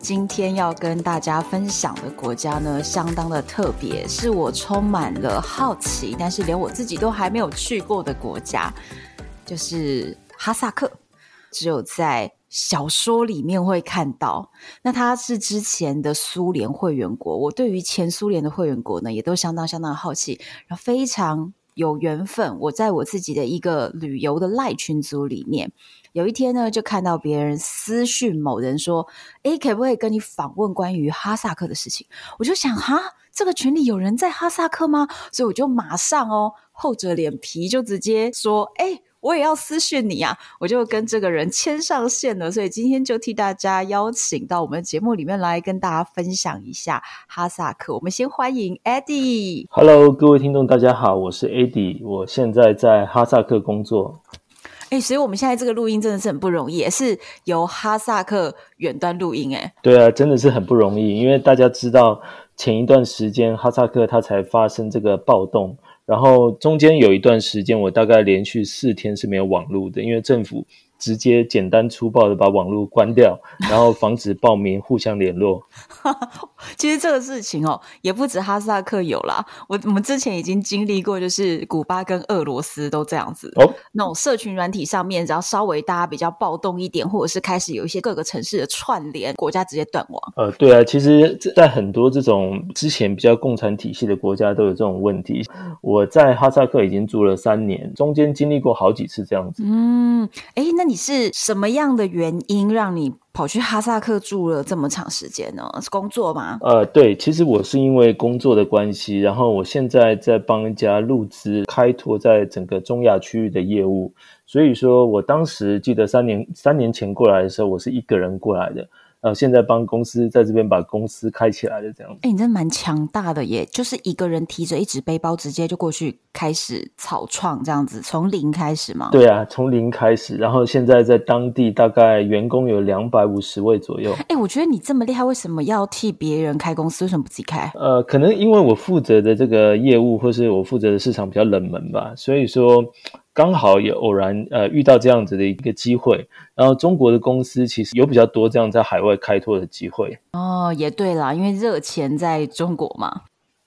今天要跟大家分享的国家呢，相当的特别，是我充满了好奇，但是连我自己都还没有去过的国家，就是哈萨克。只有在小说里面会看到。那它是之前的苏联会员国，我对于前苏联的会员国呢，也都相当相当的好奇，然后非常有缘分。我在我自己的一个旅游的赖群组里面。有一天呢，就看到别人私讯某人说：“诶，可不可以跟你访问关于哈萨克的事情？”我就想，哈，这个群里有人在哈萨克吗？所以我就马上哦，厚着脸皮就直接说：“诶，我也要私讯你啊！”我就跟这个人牵上线了。所以今天就替大家邀请到我们节目里面来跟大家分享一下哈萨克。我们先欢迎 Eddie。Hello，各位听众，大家好，我是 Eddie，我现在在哈萨克工作。哎、所以我们现在这个录音真的是很不容易，也是由哈萨克远端录音。哎，对啊，真的是很不容易，因为大家知道前一段时间哈萨克它才发生这个暴动，然后中间有一段时间我大概连续四天是没有网络的，因为政府。直接简单粗暴的把网络关掉，然后防止暴民互相联络。其实这个事情哦，也不止哈萨克有啦。我我们之前已经经历过，就是古巴跟俄罗斯都这样子。哦，那种社群软体上面，只要稍微大家比较暴动一点，或者是开始有一些各个城市的串联，国家直接断网。呃，对啊，其实，在很多这种之前比较共产体系的国家都有这种问题。我在哈萨克已经住了三年，中间经历过好几次这样子。嗯，哎，那。你你是什么样的原因让你跑去哈萨克住了这么长时间呢？是工作吗？呃，对，其实我是因为工作的关系，然后我现在在帮一家入资开拓在整个中亚区域的业务，所以说我当时记得三年三年前过来的时候，我是一个人过来的。呃，现在帮公司在这边把公司开起来的这样子。哎、欸，你真的蛮强大的耶！就是一个人提着一只背包，直接就过去开始草创这样子，从零开始吗？对啊，从零开始，然后现在在当地大概员工有两百五十位左右。哎、欸，我觉得你这么厉害，为什么要替别人开公司？为什么不自己开？呃，可能因为我负责的这个业务，或是我负责的市场比较冷门吧，所以说。刚好也偶然呃遇到这样子的一个机会，然后中国的公司其实有比较多这样在海外开拓的机会。哦，也对啦，因为热钱在中国嘛。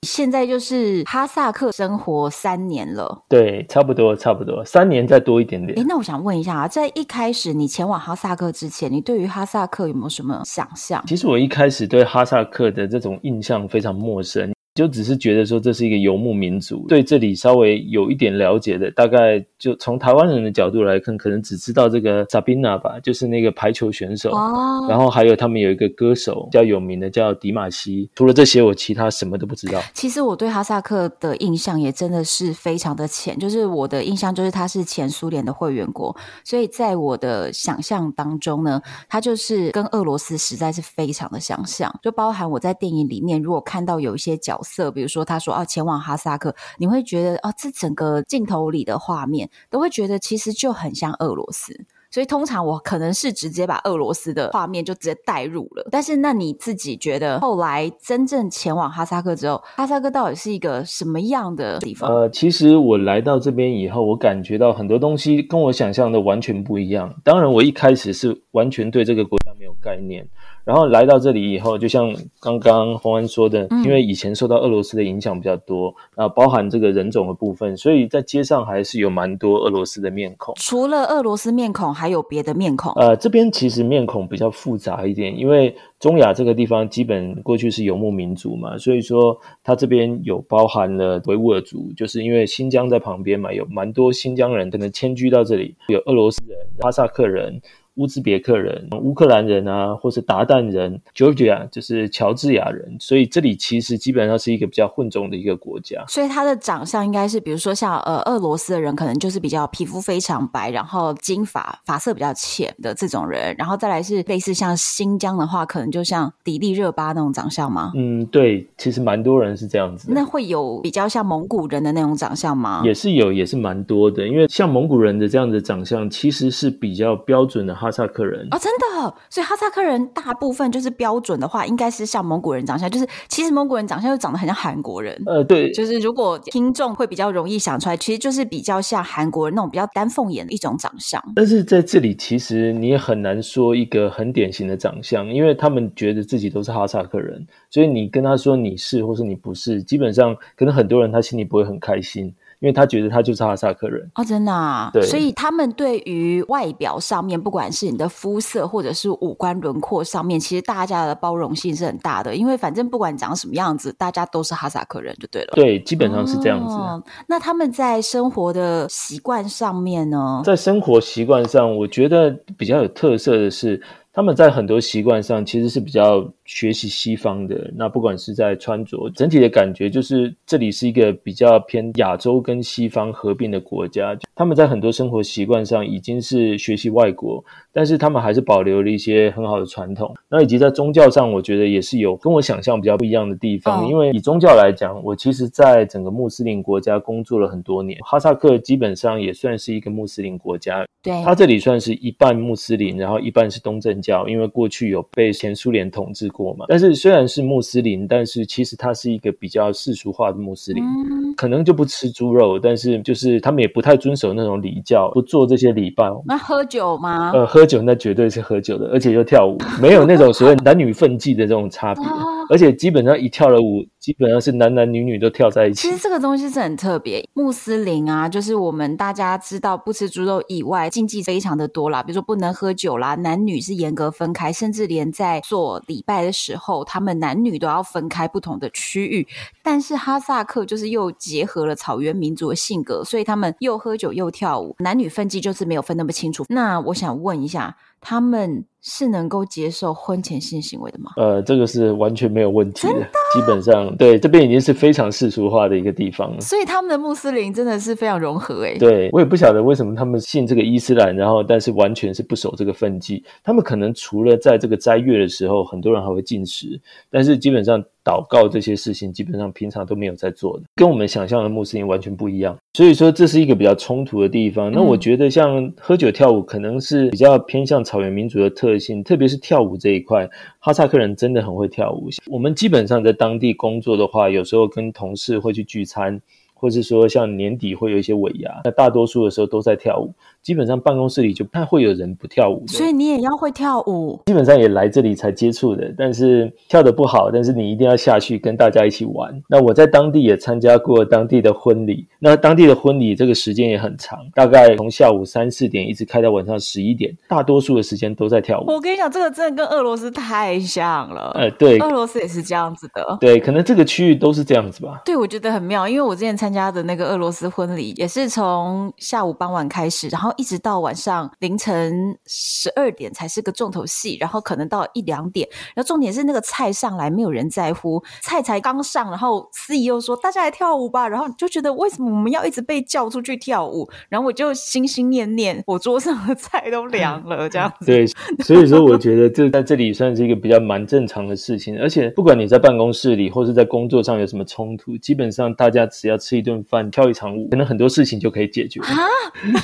现在就是哈萨克生活三年了，对，差不多差不多三年再多一点点。诶，那我想问一下啊，在一开始你前往哈萨克之前，你对于哈萨克有没有什么想象？其实我一开始对哈萨克的这种印象非常陌生。就只是觉得说这是一个游牧民族，对这里稍微有一点了解的，大概就从台湾人的角度来看，可能只知道这个萨宾娜吧，就是那个排球选手。哦。然后还有他们有一个歌手比较有名的叫迪玛希。除了这些，我其他什么都不知道。其实我对哈萨克的印象也真的是非常的浅，就是我的印象就是它是前苏联的会员国，所以在我的想象当中呢，它就是跟俄罗斯实在是非常的相像，就包含我在电影里面如果看到有一些角色，比如说他说啊，前往哈萨克，你会觉得啊，这整个镜头里的画面都会觉得其实就很像俄罗斯，所以通常我可能是直接把俄罗斯的画面就直接带入了。但是那你自己觉得后来真正前往哈萨克之后，哈萨克到底是一个什么样的地方？呃，其实我来到这边以后，我感觉到很多东西跟我想象的完全不一样。当然，我一开始是完全对这个国家没有概念。然后来到这里以后，就像刚刚洪安说的，因为以前受到俄罗斯的影响比较多，啊、嗯，包含这个人种的部分，所以在街上还是有蛮多俄罗斯的面孔。除了俄罗斯面孔，还有别的面孔？呃，这边其实面孔比较复杂一点，因为中亚这个地方基本过去是游牧民族嘛，所以说它这边有包含了维吾尔族，就是因为新疆在旁边嘛，有蛮多新疆人可能迁居到这里，有俄罗斯人、哈萨克人。乌兹别克人、乌克兰人啊，或是鞑靼人 （Georgia） 就是乔治亚人，所以这里其实基本上是一个比较混种的一个国家。所以他的长相应该是，比如说像呃俄罗斯的人，可能就是比较皮肤非常白，然后金发发色比较浅的这种人，然后再来是类似像新疆的话，可能就像迪丽热巴那种长相吗？嗯，对，其实蛮多人是这样子。那会有比较像蒙古人的那种长相吗？也是有，也是蛮多的，因为像蒙古人的这样的长相，其实是比较标准的。哈萨克人哦，真的，所以哈萨克人大部分就是标准的话，应该是像蒙古人长相，就是其实蒙古人长相又长得很像韩国人。呃，对，就是如果听众会比较容易想出来，其实就是比较像韩国人那种比较丹凤眼的一种长相。但是在这里，其实你也很难说一个很典型的长相，因为他们觉得自己都是哈萨克人，所以你跟他说你是或是你不是，基本上可能很多人他心里不会很开心。因为他觉得他就是哈萨克人哦，真的啊，对，所以他们对于外表上面，不管是你的肤色或者是五官轮廓上面，其实大家的包容性是很大的。因为反正不管长什么样子，大家都是哈萨克人就对了。对，基本上是这样子。哦，那他们在生活的习惯上面呢？在生活习惯上，我觉得比较有特色的是。他们在很多习惯上其实是比较学习西方的。那不管是在穿着，整体的感觉就是这里是一个比较偏亚洲跟西方合并的国家。他们在很多生活习惯上已经是学习外国，但是他们还是保留了一些很好的传统。那以及在宗教上，我觉得也是有跟我想象比较不一样的地方。因为以宗教来讲，我其实在整个穆斯林国家工作了很多年。哈萨克基本上也算是一个穆斯林国家，对，它这里算是一半穆斯林，然后一半是东正教，因为过去有被前苏联统治过嘛。但是虽然是穆斯林，但是其实他是一个比较世俗化的穆斯林，嗯、可能就不吃猪肉，但是就是他们也不太遵守那种礼教，不做这些礼拜。那喝酒吗？呃，喝酒那绝对是喝酒的，而且又跳舞，没有那种所谓男女分际的这种差别，而且基本上一跳了舞。基本上是男男女女都跳在一起。其实这个东西是很特别，穆斯林啊，就是我们大家知道不吃猪肉以外，禁忌非常的多啦，比如说不能喝酒啦，男女是严格分开，甚至连在做礼拜的时候，他们男女都要分开不同的区域。但是哈萨克就是又结合了草原民族的性格，所以他们又喝酒又跳舞，男女分际就是没有分那么清楚。那我想问一下，他们是能够接受婚前性行为的吗？呃，这个是完全没有问题的，的基本上对，这边已经是非常世俗化的一个地方了。所以他们的穆斯林真的是非常融合诶。对，我也不晓得为什么他们信这个伊斯兰，然后但是完全是不守这个分际。他们可能除了在这个斋月的时候，很多人还会进食，但是基本上。祷告这些事情基本上平常都没有在做的，跟我们想象的穆斯林完全不一样。所以说这是一个比较冲突的地方。那我觉得像喝酒跳舞可能是比较偏向草原民族的特性，特别是跳舞这一块，哈萨克人真的很会跳舞。我们基本上在当地工作的话，有时候跟同事会去聚餐。或是说像年底会有一些尾牙，那大多数的时候都在跳舞，基本上办公室里就不太会有人不跳舞。所以你也要会跳舞？基本上也来这里才接触的，但是跳的不好，但是你一定要下去跟大家一起玩。那我在当地也参加过当地的婚礼，那当地的婚礼这个时间也很长，大概从下午三四点一直开到晚上十一点，大多数的时间都在跳舞。我跟你讲，这个真的跟俄罗斯太像了。呃，对，俄罗斯也是这样子的。对，可能这个区域都是这样子吧。对，我觉得很妙，因为我之前参加的那个俄罗斯婚礼也是从下午傍晚开始，然后一直到晚上凌晨十二点才是个重头戏，然后可能到一两点。然后重点是那个菜上来没有人在乎，菜才刚上，然后司仪又说大家来跳舞吧，然后就觉得为什么我们要一直被叫出去跳舞？然后我就心心念念，我桌上的菜都凉了这样子。对，所以说我觉得这在这里算是一个比较蛮正常的事情，而且不管你在办公室里或是在工作上有什么冲突，基本上大家只要吃一顿饭，跳一场舞。可能很多事情就可以解决啊！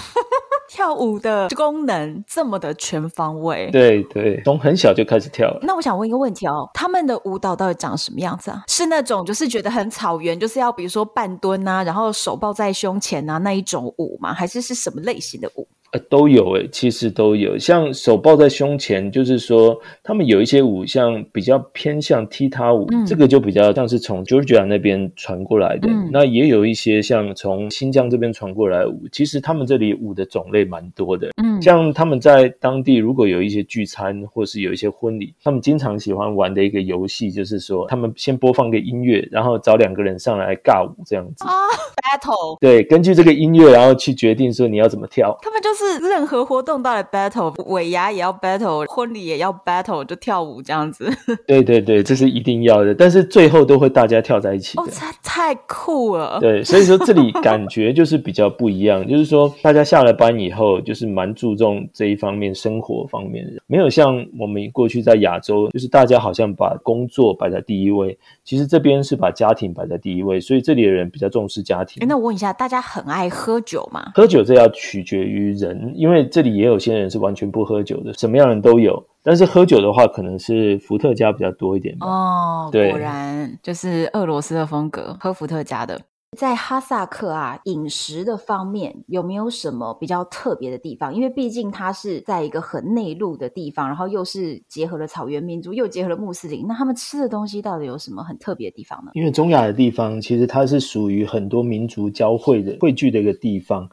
跳舞的功能这么的全方位，对对，从很小就开始跳了。那我想问一个问题哦，他们的舞蹈到底长什么样子啊？是那种就是觉得很草原，就是要比如说半蹲啊，然后手抱在胸前啊那一种舞吗？还是是什么类型的舞？呃，都有诶，其实都有。像手抱在胸前，就是说他们有一些舞，像比较偏向踢踏舞，嗯，这个就比较像是从 Georgia 那边传过来的。嗯，那也有一些像从新疆这边传过来的舞，其实他们这里舞的种类蛮多的。嗯，像他们在当地如果有一些聚餐或是有一些婚礼，他们经常喜欢玩的一个游戏，就是说他们先播放个音乐，然后找两个人上来尬舞这样子。啊，battle。对，根据这个音乐，然后去决定说你要怎么跳。他们就是。就是任何活动都来 battle，尾牙也要 battle，婚礼也要 battle，就跳舞这样子。对对对，这是一定要的。但是最后都会大家跳在一起的。哦，这太酷了。对，所以说这里感觉就是比较不一样，就是说大家下了班以后，就是蛮注重这一方面生活方面的，没有像我们过去在亚洲，就是大家好像把工作摆在第一位，其实这边是把家庭摆在第一位，所以这里的人比较重视家庭。那我问一下，大家很爱喝酒吗？喝酒这要取决于人，因为这里也有些人是完全不喝酒的，什么样的人都有。但是喝酒的话，可能是伏特加比较多一点吧。哦，对，果然就是俄罗斯的风格，喝伏特加的。在哈萨克啊，饮食的方面有没有什么比较特别的地方？因为毕竟它是在一个很内陆的地方，然后又是结合了草原民族，又结合了穆斯林，那他们吃的东西到底有什么很特别的地方呢？因为中亚的地方，其实它是属于很多民族交汇的汇聚的一个地方。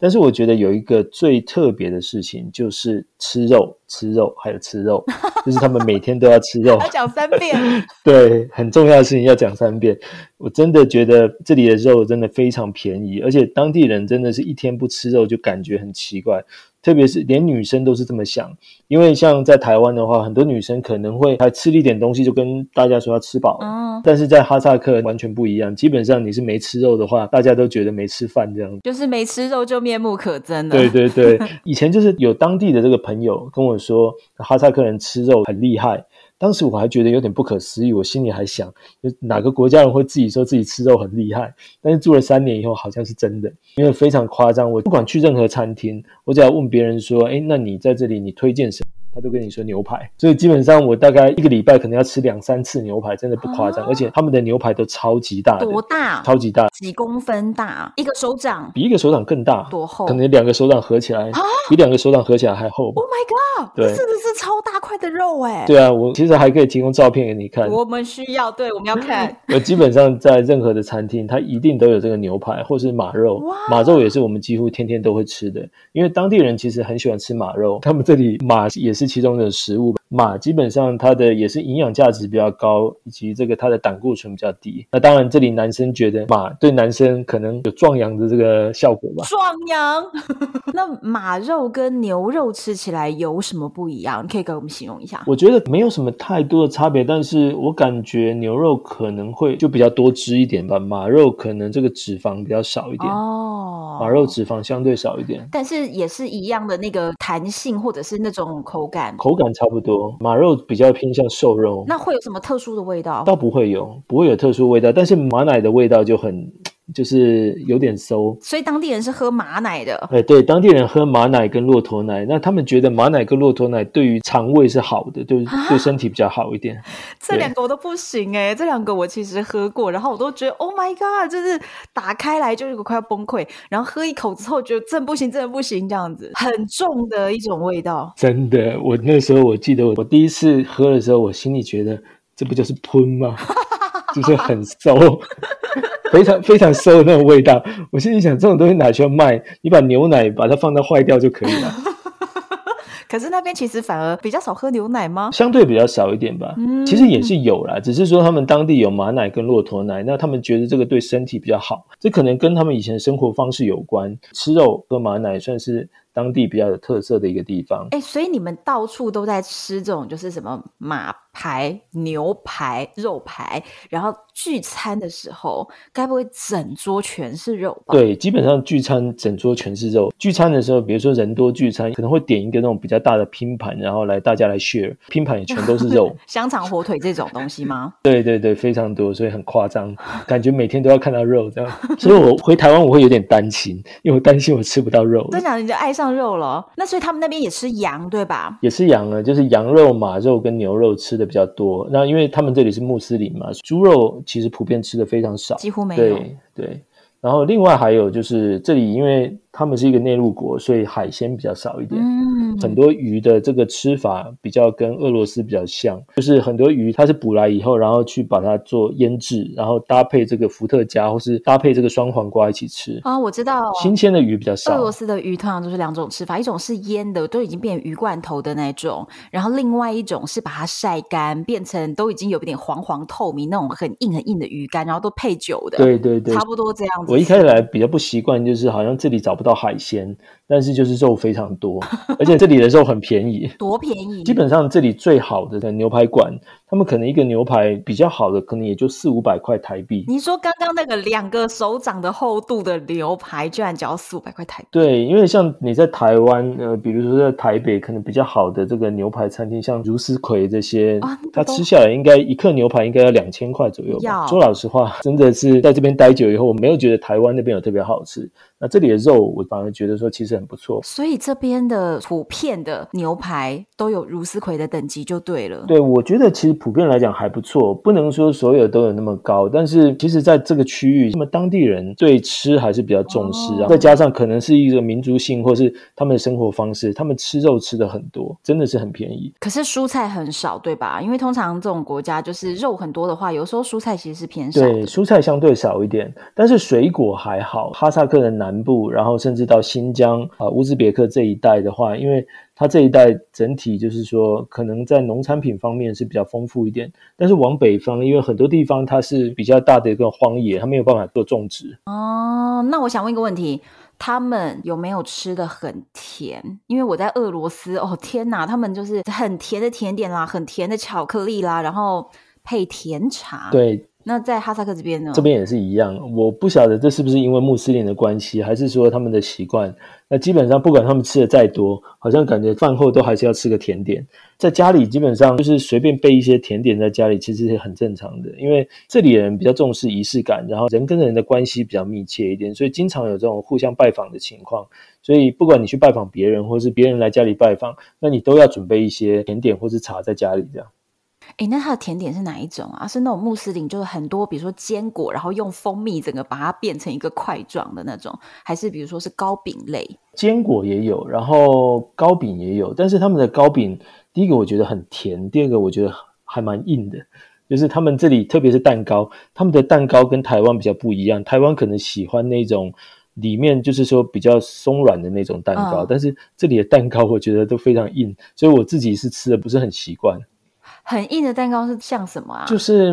但是我觉得有一个最特别的事情，就是吃肉、吃肉还有吃肉，就是他们每天都要吃肉，要讲三遍。对，很重要的事情要讲三遍。我真的觉得这里的肉真的非常便宜，而且当地人真的是一天不吃肉就感觉很奇怪。特别是连女生都是这么想，因为像在台湾的话，很多女生可能会还吃了一点东西就跟大家说要吃饱，嗯，但是在哈萨克完全不一样，基本上你是没吃肉的话，大家都觉得没吃饭这样，就是没吃肉就面目可憎了。对对对，以前就是有当地的这个朋友跟我说，哈萨克人吃肉很厉害。当时我还觉得有点不可思议，我心里还想，就哪个国家人会自己说自己吃肉很厉害？但是住了三年以后，好像是真的，因为非常夸张。我不管去任何餐厅，我只要问别人说：“诶，那你在这里你推荐什么？”他都跟你说牛排，所以基本上我大概一个礼拜可能要吃两三次牛排，真的不夸张。啊、而且他们的牛排都超级大，多大？超级大，几公分大？一个手掌？比一个手掌更大？多厚？可能两个手掌合起来，啊、比两个手掌合起来还厚。Oh my god！对，真的是超大块的肉哎。对啊，我其实还可以提供照片给你看。我们需要，对，我们要看。我基本上在任何的餐厅，它一定都有这个牛排，或是马肉。哇马肉也是我们几乎天天都会吃的，因为当地人其实很喜欢吃马肉，他们这里马也是其中的食物。马基本上它的也是营养价值比较高，以及这个它的胆固醇比较低。那当然，这里男生觉得马对男生可能有壮阳的这个效果吧。壮阳？那马肉跟牛肉吃起来有什么不一样？你可以给我们形容一下。我觉得没有什么太多的差别，但是我感觉牛肉可能会就比较多汁一点吧，马肉可能这个脂肪比较少一点。哦，马肉脂肪相对少一点，但是也是一样的那个弹性或者是那种口感，口感差。差不多，马肉比较偏向瘦肉。那会有什么特殊的味道？倒不会有，不会有特殊味道。但是马奶的味道就很，就是有点馊。所以当地人是喝马奶的。哎，对，当地人喝马奶跟骆驼奶，那他们觉得马奶跟骆驼奶对于肠胃是好的，对，对身体比较好一点。啊、这两个我都不行哎，这两个我其实喝过，然后我都觉得 Oh my God，就是打开来就是快要崩溃，然后喝一口之后觉得真的不行，真的不行，这样子很重的一种味道。真的，我那时候我记得我我第一次喝的时候，我心里觉得这不就是喷吗？就是很馊，非常非常馊的那种味道。我心里想，这种东西哪需要卖？你把牛奶把它放到坏掉就可以了。可是那边其实反而比较少喝牛奶吗？相对比较少一点吧。嗯，其实也是有啦，只是说他们当地有马奶跟骆驼奶，那他们觉得这个对身体比较好。这可能跟他们以前生活方式有关。吃肉喝马奶算是当地比较有特色的一个地方。哎，所以你们到处都在吃这种，就是什么马排、牛排、肉排，然后聚餐的时候，该不会整桌全是肉吧？对，基本上聚餐整桌全是肉。聚餐的时候，比如说人多聚餐，可能会点一个那种比较大的拼盘，然后来大家来 share，拼盘也全都是肉，香肠、火腿这种东西吗？对对对，非常多，所以很夸张，感觉每天都要看到肉这样。所以我回台湾我会有点担心，因为我担心我吃不到肉。真的，你就爱上肉了？那所以他们那边也吃羊对吧？也吃羊啊，就是羊肉、马肉跟牛肉吃的比较多，那因为他们这里是穆斯林嘛，猪肉其实普遍吃的非常少，几乎没有。对对，然后另外还有就是这里因为。他们是一个内陆国，所以海鲜比较少一点。嗯，很多鱼的这个吃法比较跟俄罗斯比较像，就是很多鱼它是捕来以后，然后去把它做腌制，然后搭配这个伏特加或是搭配这个双黄瓜一起吃。啊，我知道，新鲜的鱼比较少。俄罗斯的鱼通常都是两种吃法，一种是腌的，都已经变鱼罐头的那种，然后另外一种是把它晒干，变成都已经有一点黄黄透明那种很硬很硬的鱼干，然后都配酒的。对对对，差不多这样子。我一开始来比较不习惯，就是好像这里找不到海鲜，但是就是肉非常多，而且这里的肉很便宜，多便宜？基本上这里最好的牛排馆，他们可能一个牛排比较好的，可能也就四五百块台币。你说刚刚那个两个手掌的厚度的牛排，居然只要四五百块台币？对，因为像你在台湾，呃，比如说在台北，可能比较好的这个牛排餐厅，像如斯葵这些，啊、它吃下来应该一克牛排应该要两千块左右。要说老实话，真的是在这边待久以后，我没有觉得台湾那边有特别好吃。那这里的肉，我反而觉得说其实很不错。所以这边的普遍的牛排都有如斯葵的等级就对了。对，我觉得其实普遍来讲还不错，不能说所有都有那么高。但是其实在这个区域，那么当地人对吃还是比较重视啊。再加上可能是一个民族性，或是他们的生活方式，他们吃肉吃的很多，真的是很便宜。可是蔬菜很少，对吧？因为通常这种国家就是肉很多的话，有时候蔬菜其实是偏少。对，蔬菜相对少一点，但是水果还好。哈萨克的南南部，然后甚至到新疆啊、乌兹别克这一带的话，因为它这一带整体就是说，可能在农产品方面是比较丰富一点。但是往北方，因为很多地方它是比较大的一个荒野，它没有办法做种植。哦，那我想问一个问题，他们有没有吃的很甜？因为我在俄罗斯，哦天哪，他们就是很甜的甜点啦，很甜的巧克力啦，然后配甜茶。对。那在哈萨克这边呢？这边也是一样，我不晓得这是不是因为穆斯林的关系，还是说他们的习惯。那基本上不管他们吃的再多，好像感觉饭后都还是要吃个甜点。在家里基本上就是随便备一些甜点在家里，其实是很正常的。因为这里人比较重视仪式感，然后人跟人的关系比较密切一点，所以经常有这种互相拜访的情况。所以不管你去拜访别人，或是别人来家里拜访，那你都要准备一些甜点或是茶在家里这样。诶，那它的甜点是哪一种啊？是那种穆斯林，就是很多，比如说坚果，然后用蜂蜜整个把它变成一个块状的那种，还是比如说是糕饼类？坚果也有，然后糕饼也有，但是他们的糕饼，第一个我觉得很甜，第二个我觉得还蛮硬的，就是他们这里特别是蛋糕，他们的蛋糕跟台湾比较不一样，台湾可能喜欢那种里面就是说比较松软的那种蛋糕，嗯，但是这里的蛋糕我觉得都非常硬，所以我自己是吃的不是很习惯。很硬的蛋糕是像什么啊？就是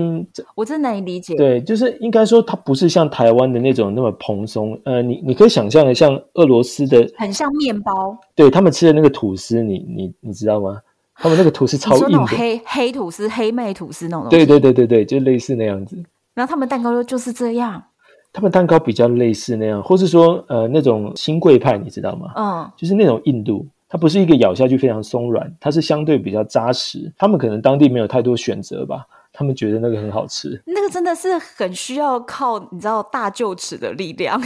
我真难以理解。对，就是应该说它不是像台湾的那种那么蓬松。呃，你你可以想象的，像俄罗斯的，很像面包。对，他们吃的那个吐司，你你你知道吗？他们那个吐司超硬的，那种黑黑吐司、黑麦吐司那种。对对对对对，就类似那样子。然后他们蛋糕就是这样。他们蛋糕比较类似那样，或是说呃那种新贵派，你知道吗？嗯，就是那种硬度。它不是一个咬下去非常松软，它是相对比较扎实。他们可能当地没有太多选择吧，他们觉得那个很好吃。那个真的是很需要靠你知道大臼齿的力量，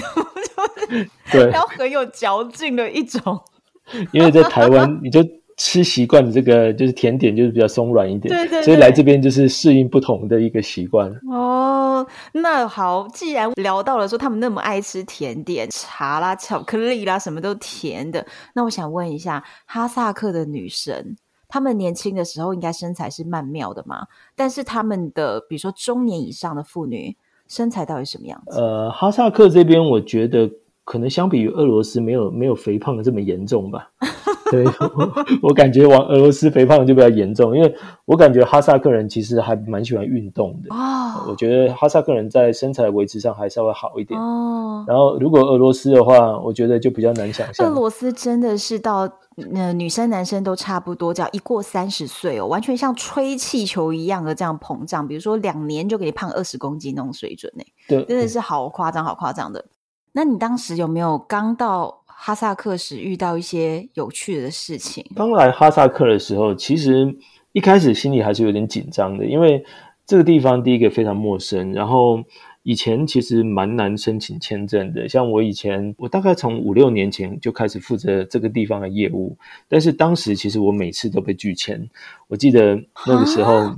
对，要很有嚼劲的一种。因为在台湾你就。吃习惯的这个就是甜点，就是比较松软一点，对对对，所以来这边就是适应不同的一个习惯。哦，那好，既然聊到了说他们那么爱吃甜点、茶啦、巧克力啦，什么都甜的，那我想问一下，哈萨克的女生，她们年轻的时候应该身材是曼妙的嘛？但是她们的，比如说中年以上的妇女，身材到底什么样子？呃，哈萨克这边我觉得可能相比于俄罗斯，没有没有肥胖的这么严重吧。对，我 我感觉往俄罗斯肥胖就比较严重，因为我感觉哈萨克人其实还蛮喜欢运动的。哦，我觉得哈萨克人在身材维持上还稍微好一点。哦，然后如果俄罗斯的话，我觉得就比较难想象。俄罗斯真的是到呃女生男生都差不多，只要一过三十岁哦，完全像吹气球一样的这样膨胀，比如说两年就给你胖二十公斤那种水准呢。对，真的是好夸张，好夸张的。那你当时有没有刚到？哈萨克时遇到一些有趣的事情。刚来哈萨克的时候，其实一开始心里还是有点紧张的，因为这个地方第一个非常陌生，然后以前其实蛮难申请签证的。像我以前，我大概从五六年前就开始负责这个地方的业务，但是当时其实我每次都被拒签。我记得那个时候。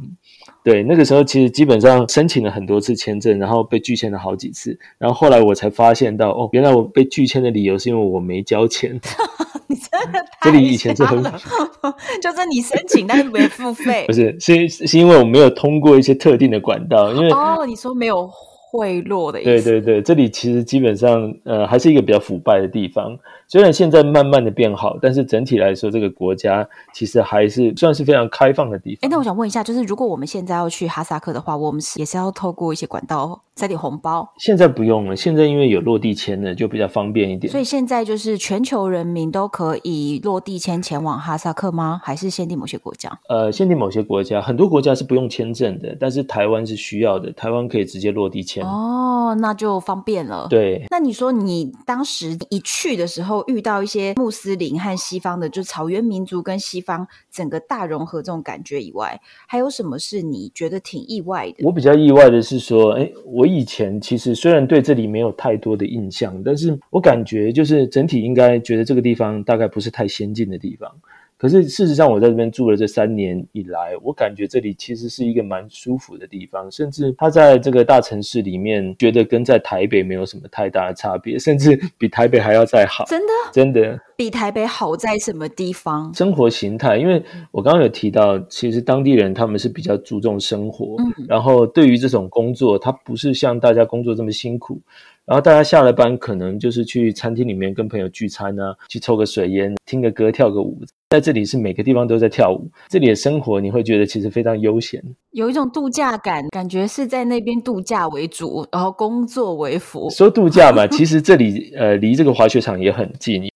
对，那个时候其实基本上申请了很多次签证，然后被拒签了好几次，然后后来我才发现到，哦，原来我被拒签的理由是因为我没交钱。你真的太……这里以前是很，就是你申请但是没付费，不是，是是因为我没有通过一些特定的管道，因为哦，你说没有。贿赂的意思。对对对，这里其实基本上呃还是一个比较腐败的地方。虽然现在慢慢的变好，但是整体来说，这个国家其实还是算是非常开放的地方。哎，那我想问一下，就是如果我们现在要去哈萨克的话，我们也是要透过一些管道塞点红包。现在不用了，现在因为有落地签了，就比较方便一点。所以现在就是全球人民都可以落地签前往哈萨克吗？还是限定某些国家？呃，限定某些国家，很多国家是不用签证的，但是台湾是需要的，台湾可以直接落地签。哦，那就方便了。对。那你说你当时一去的时候遇到一些穆斯林和西方的，就是草原民族跟西方整个大融合这种感觉以外，还有什么是你觉得挺意外的？我比较意外的是说，哎，我我以前其实虽然对这里没有太多的印象，但是我感觉就是整体应该觉得这个地方大概不是太先进的地方。可是事实上，我在这边住了这三年以来，我感觉这里其实是一个蛮舒服的地方，甚至他在这个大城市里面，觉得跟在台北没有什么太大的差别，甚至比台北还要再好。真的？真的？比台北好在什么地方？生活形态，因为我刚刚有提到，其实当地人他们是比较注重生活，嗯，然后对于这种工作，他不是像大家工作这么辛苦。然后大家下了班，可能就是去餐厅里面跟朋友聚餐啊，去抽个水烟，听个歌，跳个舞。在这里是每个地方都在跳舞，这里的生活你会觉得其实非常悠闲，有一种度假感，感觉是在那边度假为主，然后工作为辅。说度假嘛，其实这里呃离这个滑雪场也很近。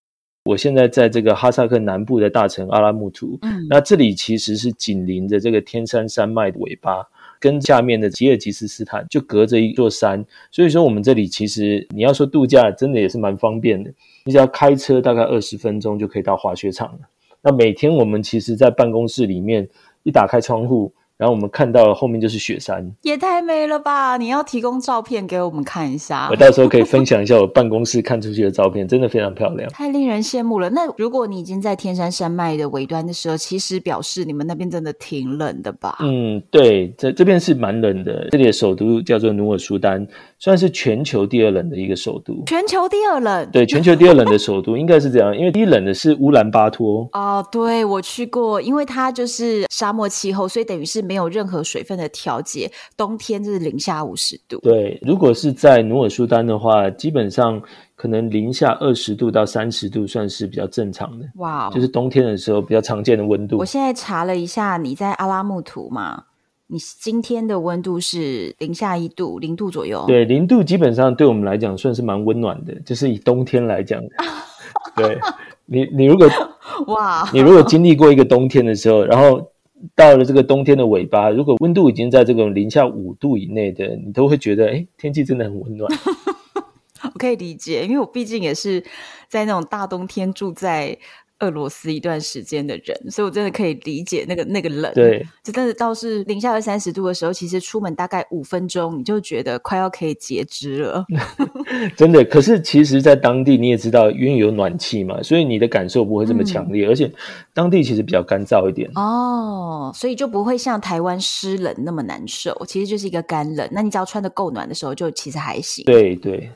我现在在这个哈萨克南部的大城阿拉木图，嗯，那这里其实是紧邻着这个天山山脉的尾巴。跟下面的吉尔吉斯斯坦就隔着一座山，所以说我们这里其实你要说度假，真的也是蛮方便的。你只要开车大概二十分钟就可以到滑雪场了。那每天我们其实，在办公室里面一打开窗户。然后我们看到后面就是雪山，也太美了吧！你要提供照片给我们看一下，我到时候可以分享一下我办公室看出去的照片，真的非常漂亮，太令人羡慕了。那如果你已经在天山山脉的尾端的时候，其实表示你们那边真的挺冷的吧？嗯，对，这这边是蛮冷的。这里的首都叫做努尔苏丹，算是全球第二冷的一个首都。全球第二冷？对，全球第二冷的首都应该是这样，因为第一冷的是乌兰巴托。哦，对，我去过，因为它就是沙漠气候，所以等于是没有任何水分的调节，冬天就是零下五十度。对，如果是在努尔苏丹的话，基本上可能零下二十度到三十度算是比较正常的。哇，就是冬天的时候比较常见的温度。我现在查了一下，你在阿拉木图嘛，你今天的温度是零下一度，零度左右。对，零度基本上对我们来讲算是蛮温暖的，就是以冬天来讲。对你，你如果哇，你如果经历过一个冬天的时候，然后。到了这个冬天的尾巴，如果温度已经在这个零下五度以内的，你都会觉得，哎，天气真的很温暖。我可以理解，因为我毕竟也是在那种大冬天住在。俄罗斯一段时间的人，所以我真的可以理解那个那个冷。对，就真的倒是零下二三十度的时候，其实出门大概五分钟，你就觉得快要可以截肢了。真的，可是其实，在当地你也知道，因为有暖气嘛，所以你的感受不会这么强烈，嗯、而且当地其实比较干燥一点。哦，所以就不会像台湾湿冷那么难受，其实就是一个干冷。那你只要穿的够暖的时候，就其实还行。对对。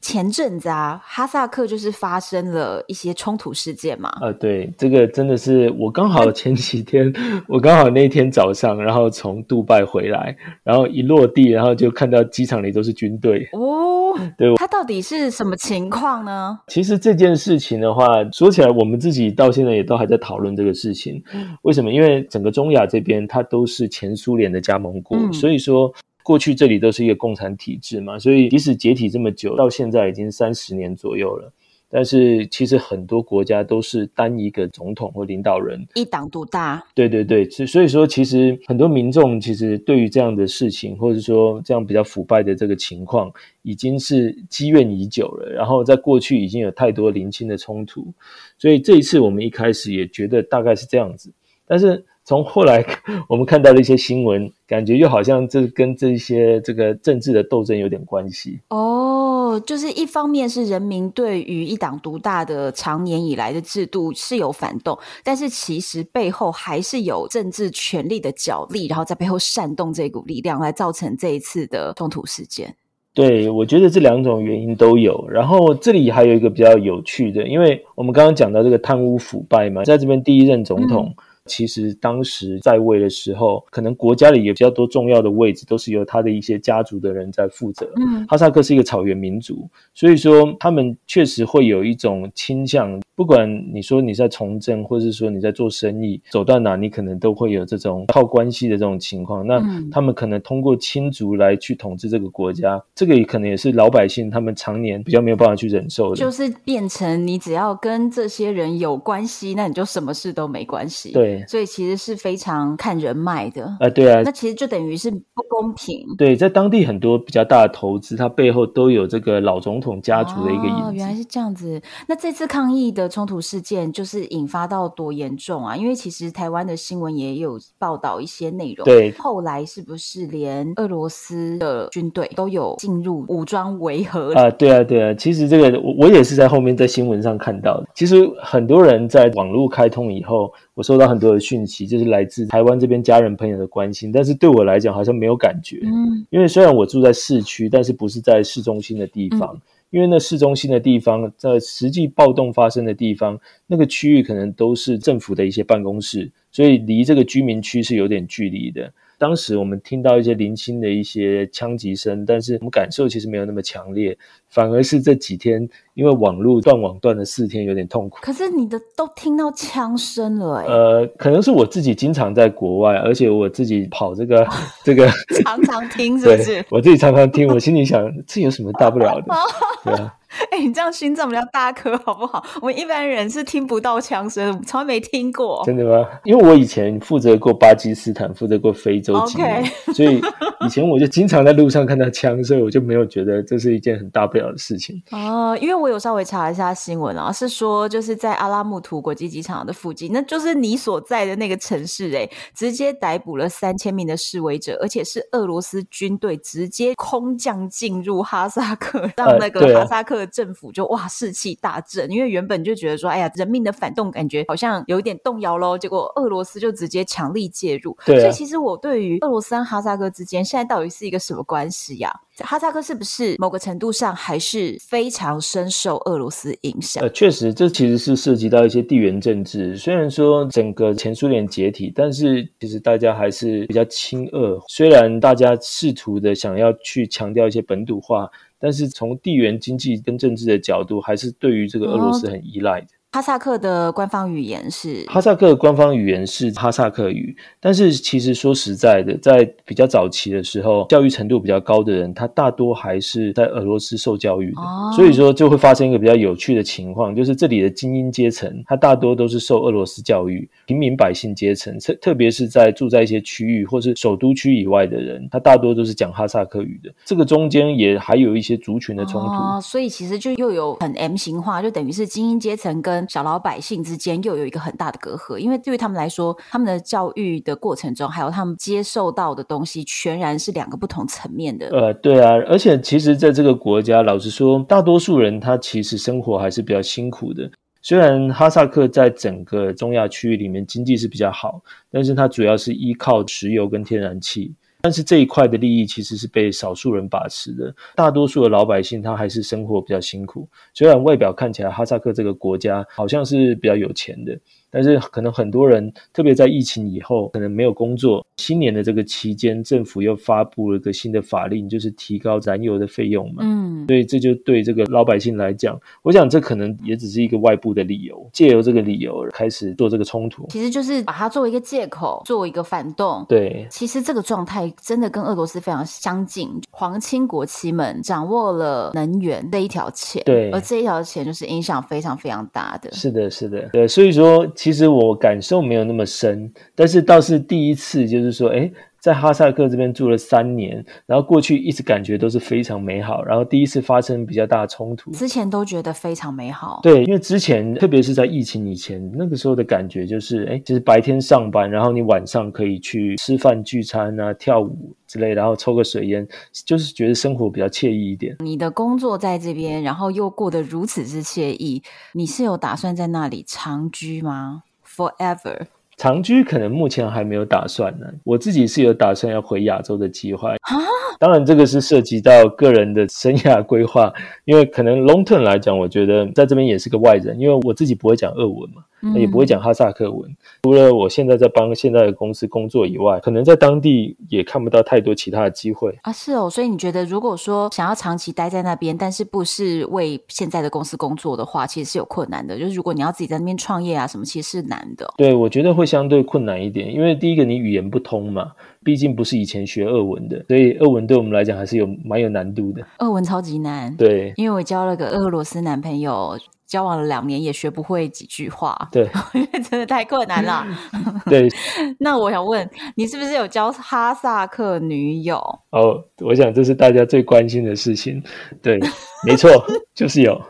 前阵子啊，哈萨克就是发生了一些冲突事件嘛。呃，对，这个真的是我刚好前几天，我刚好那天早上，然后从杜拜回来，然后一落地，然后就看到机场里都是军队。哦，对，它到底是什么情况呢？其实这件事情的话，说起来，我们自己到现在也都还在讨论这个事情。为什么？因为整个中亚这边，它都是前苏联的加盟国，嗯、所以说。过去这里都是一个共产体制嘛，所以即使解体这么久，到现在已经三十年左右了，但是其实很多国家都是单一个总统或领导人，一党独大。对对对，所以说其实很多民众其实对于这样的事情，或者说这样比较腐败的这个情况，已经是积怨已久了。然后在过去已经有太多零星的冲突，所以这一次我们一开始也觉得大概是这样子，但是。从后来我们看到的一些新闻，感觉又好像这跟这些这个政治的斗争有点关系。哦，就是一方面是人民对于一党独大的长年以来的制度是有反动，但是其实背后还是有政治权力的角力，然后在背后煽动这股力量，来造成这一次的冲突事件。对，我觉得这两种原因都有。然后这里还有一个比较有趣的，因为我们刚刚讲到这个贪污腐败嘛，在这边第一任总统。嗯其实当时在位的时候，可能国家里有比较多重要的位置都是由他的一些家族的人在负责。嗯，哈萨克是一个草原民族，所以说他们确实会有一种倾向，不管你说你在从政，或者是说你在做生意，走到哪你可能都会有这种靠关系的这种情况。那他们可能通过亲族来去统治这个国家，这个也可能也是老百姓他们常年比较没有办法去忍受的，就是变成你只要跟这些人有关系，那你就什么事都没关系。对。所以其实是非常看人脉的啊、呃，对啊，那其实就等于是不公平。对，在当地很多比较大的投资，它背后都有这个老总统家族的一个影子。哦，原来是这样子。那这次抗议的冲突事件就是引发到多严重啊？因为其实台湾的新闻也有报道一些内容。对，后来是不是连俄罗斯的军队都有进入武装维和啊？对啊，对啊。其实这个我我也是在后面在新闻上看到的。其实很多人在网络开通以后。我收到很多的讯息，就是来自台湾这边家人朋友的关心，但是对我来讲好像没有感觉。嗯，因为虽然我住在市区，但是不是在市中心的地方，嗯、因为那市中心的地方，在实际暴动发生的地方，那个区域可能都是政府的一些办公室，所以离这个居民区是有点距离的。当时我们听到一些零星的一些枪击声，但是我们感受其实没有那么强烈，反而是这几天因为网络断网断了四天，有点痛苦。可是你的都听到枪声了哎。呃，可能是我自己经常在国外，而且我自己跑这个 这个常常听，是不是？我自己常常听，我心里想，这有什么大不了的？对啊。哎、欸，你这样心脏比较大颗，好不好？我们一般人是听不到枪声，从来没听过。真的吗？因为我以前负责过巴基斯坦，负责过非洲几年，Okay. 所以以前我就经常在路上看到枪，所以我就没有觉得这是一件很大不了的事情。哦，因为我有稍微查一下新闻啊，是说就是在阿拉木图国际机场的附近，那就是你所在的那个城市，哎，直接逮捕了三千名的示威者，而且是俄罗斯军队直接空降进入哈萨克，让那个哈萨克。政府就哇士气大振，因为原本就觉得说，哎呀，人民的反动感觉好像有一点动摇喽。结果俄罗斯就直接强力介入。对啊。所以其实我对于俄罗斯和哈萨克之间现在到底是一个什么关系呀？哈萨克是不是某个程度上还是非常深受俄罗斯影响？呃，确实，这其实是涉及到一些地缘政治。虽然说整个前苏联解体，但是其实大家还是比较亲俄。虽然大家试图的想要去强调一些本土化。但是从地缘经济跟政治的角度，还是对于这个俄罗斯很依赖的。哈萨克的官方语言是？哈萨克官方语言是哈萨克语，但是其实说实在的，在比较早期的时候，教育程度比较高的人，他大多还是在俄罗斯受教育的，哦、所以说就会发生一个比较有趣的情况，就是这里的精英阶层，他大多都是受俄罗斯教育，平民百姓阶层，特特别是在住在一些区域或是首都区以外的人，他大多都是讲哈萨克语的。这个中间也还有一些族群的冲突，哦、所以其实就又有很 M 型化，就等于是精英阶层跟跟小老百姓之间又有一个很大的隔阂，因为对于他们来说，他们的教育的过程中，还有他们接受到的东西，全然是两个不同层面的。呃，对啊，而且其实在这个国家，老实说，大多数人他其实生活还是比较辛苦的。虽然哈萨克在整个中亚区域里面经济是比较好，但是它主要是依靠石油跟天然气。但是这一块的利益其实是被少数人把持的，大多数的老百姓他还是生活比较辛苦。虽然外表看起来哈萨克这个国家好像是比较有钱的。但是可能很多人，特别在疫情以后，可能没有工作。新年的这个期间，政府又发布了一个新的法令，就是提高燃油的费用嘛。嗯，所以这就对这个老百姓来讲，我想这可能也只是一个外部的理由，借由这个理由开始做这个冲突。其实就是把它作为一个借口，作为一个反动。对，其实这个状态真的跟俄罗斯非常相近。皇亲国戚们掌握了能源的一条线，对，而这一条线就是影响非常非常大的。是的，是的，对，所以说。其实我感受没有那么深，但是倒是第一次，就是说，诶在哈萨克这边住了三年，然后过去一直感觉都是非常美好，然后第一次发生比较大的冲突，之前都觉得非常美好。对，因为之前特别是在疫情以前，那个时候的感觉就是，哎其实白天上班，然后你晚上可以去吃饭聚餐啊、跳舞之类，然后抽个水烟，就是觉得生活比较惬意一点。你的工作在这边，然后又过得如此之惬意，你是有打算在那里长居吗？Forever？长居可能目前还没有打算呢，我自己是有打算要回亚洲的计划。啊，当然这个是涉及到个人的生涯规划，因为可能 long term 来讲，我觉得在这边也是个外人，因为我自己不会讲俄文嘛。嗯、也不会讲哈萨克文。除了我现在在帮现在的公司工作以外，可能在当地也看不到太多其他的机会啊。是哦，所以你觉得如果说想要长期待在那边，但是不是为现在的公司工作的话，其实是有困难的。就是如果你要自己在那边创业啊什么，其实是难的。对，我觉得会相对困难一点，因为第一个你语言不通嘛，毕竟不是以前学俄文的，所以俄文对我们来讲还是有蛮有难度的。俄文超级难，对，因为我交了个俄罗斯男朋友。交往了两年也学不会几句话，对，因为真的太困难了。对，那我想问你，是不是有交哈萨克女友？哦，我想这是大家最关心的事情。对，没错，就是有。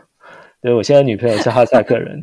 对，我现在女朋友是哈萨克人。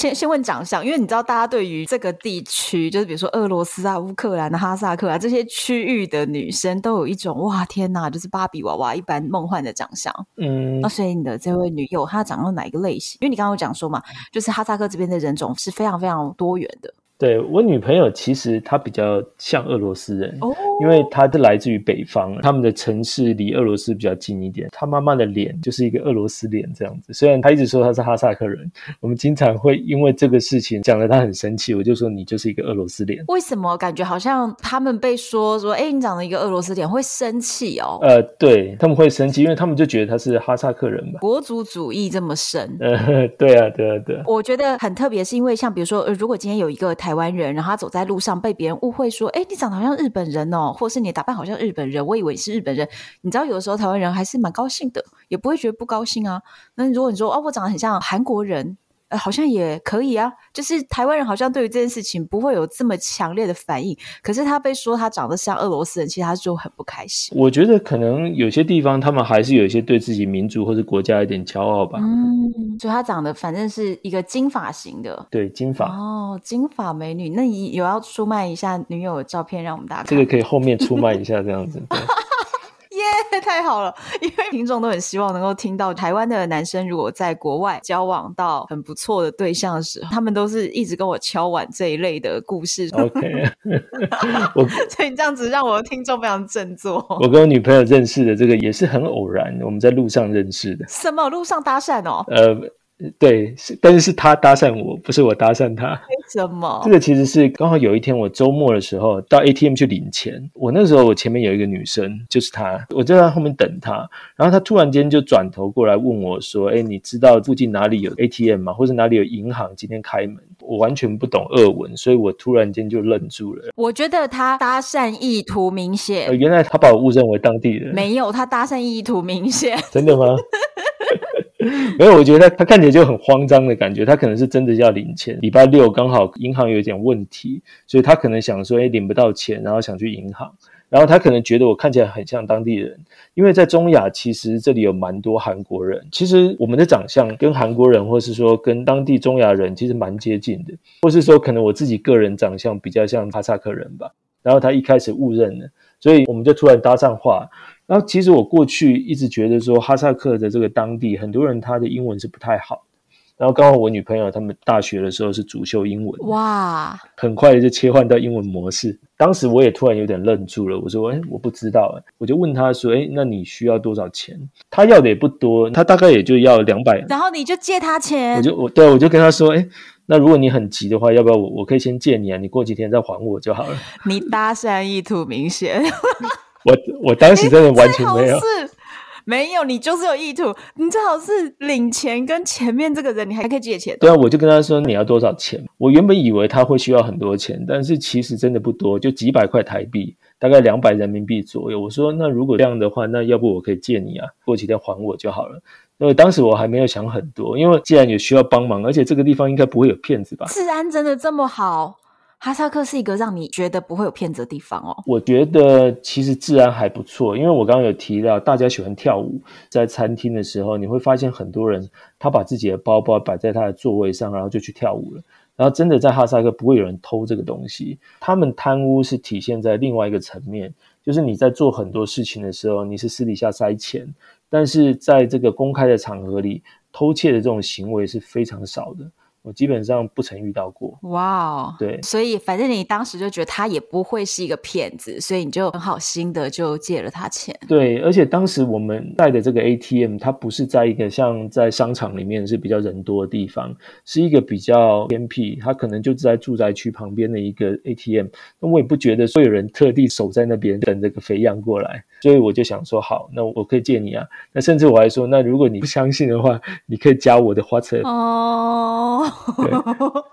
先先问长相，因为你知道，大家对于这个地区，就是比如说俄罗斯啊、乌克兰、哈萨克啊这些区域的女生，都有一种哇天哪，就是芭比娃娃一般梦幻的长相。嗯，那所以你的这位女友，她长到哪一个类型？因为你刚刚有讲说嘛，就是哈萨克这边的人种是非常非常多元的。对，我女朋友，其实她比较像俄罗斯人，哦，因为她是来自于北方，他们的城市离俄罗斯比较近一点。她妈妈的脸就是一个俄罗斯脸这样子。虽然她一直说她是哈萨克人，我们经常会因为这个事情讲的她很生气。我就说你就是一个俄罗斯脸。为什么感觉好像他们被说说，哎，你长了一个俄罗斯脸会生气哦？呃，对，他们会生气，因为他们就觉得他是哈萨克人吧。国族主义这么深？呃，对啊，对啊，对啊。我觉得很特别，是因为像比如说，呃，如果今天有一个台台湾人，然后他走在路上被别人误会说：“哎，你长得好像日本人哦，或是你打扮好像日本人。”我以为你是日本人。你知道，有的时候台湾人还是蛮高兴的，也不会觉得不高兴啊。那如果你说：“哦，我长得很像韩国人。”呃，好像也可以啊，就是台湾人好像对于这件事情不会有这么强烈的反应，可是他被说他长得像俄罗斯人，其实他就很不开心。我觉得可能有些地方他们还是有一些对自己民族或者国家一点骄傲吧。嗯，所以他长得反正是一个金发型的，对，金发。哦，金发美女，那你有要出卖一下女友的照片让我们大家看？这个可以后面出卖一下这样子。对耶，太好了！因为听众都很希望能够听到台湾的男生如果在国外交往到很不错的对象的时候，他们都是一直跟我敲碗这一类的故事。OK，我所以这样子让我的听众非常振作。我跟我女朋友认识的这个也是很偶然，我们在路上认识的。什么路上搭讪哦？呃。对，是，但是是他搭讪我，不是我搭讪他。为什么？这个其实是刚好有一天我周末的时候到 ATM 去领钱，我那时候我前面有一个女生，就是她，我就在后面等她，然后她突然间就转头过来问我说：“哎，你知道附近哪里有 ATM 吗？或者哪里有银行今天开门？”我完全不懂俄文，所以我突然间就愣住了。我觉得他搭讪意图明显。呃，原来他把我误认为当地人。没有，他搭讪意图明显。真的吗？没有，我觉得他他看起来就很慌张的感觉，他可能是真的要领钱。礼拜六刚好银行有点问题，所以他可能想说，哎，领不到钱，然后想去银行。然后他可能觉得我看起来很像当地人，因为在中亚其实这里有蛮多韩国人。其实我们的长相跟韩国人，或是说跟当地中亚人，其实蛮接近的。或是说可能我自己个人长相比较像哈萨克人吧。然后他一开始误认了，所以我们就突然搭上话。然后其实我过去一直觉得说哈萨克的这个当地很多人他的英文是不太好，然后刚好我女朋友他们大学的时候是主修英文，哇，很快就切换到英文模式。当时我也突然有点愣住了，我说：“哎，我不知道。”我就问他说：“哎，那你需要多少钱？”他要的也不多，他大概也就要两百。然后你就借他钱？我就我对我就跟他说：“哎，那如果你很急的话，要不要我我可以先借你啊？你过几天再还我就好了。”你搭讪意图明显。我我当时真的完全没有，是没有，你就是有意图，你最好是领钱跟前面这个人，你还可以借钱。对啊，我就跟他说，你要多少钱？我原本以为他会需要很多钱，但是其实真的不多，就几百块台币，大概两百人民币左右。我说，那如果这样的话，那要不我可以借你啊？过几天还我就好了。因为当时我还没有想很多，因为既然有需要帮忙，而且这个地方应该不会有骗子吧？治安真的这么好？哈萨克是一个让你觉得不会有骗子的地方哦。我觉得其实治安还不错，因为我刚刚有提到大家喜欢跳舞，在餐厅的时候你会发现很多人他把自己的包包摆在他的座位上，然后就去跳舞了。然后真的在哈萨克不会有人偷这个东西。他们贪污是体现在另外一个层面，就是你在做很多事情的时候，你是私底下塞钱，但是在这个公开的场合里偷窃的这种行为是非常少的。我基本上不曾遇到过。哇哦，对，所以反正你当时就觉得他也不会是一个骗子，所以你就很好心的就借了他钱。对，而且当时我们带的这个 ATM，它不是在一个像在商场里面是比较人多的地方，是一个比较偏僻，它可能就在住宅区旁边的一个 ATM。那我也不觉得会有人特地守在那边等这个肥羊过来，所以我就想说，好，那我可以借你啊。那甚至我还说，那如果你不相信的话，你可以加我的 WhatsApp。哦。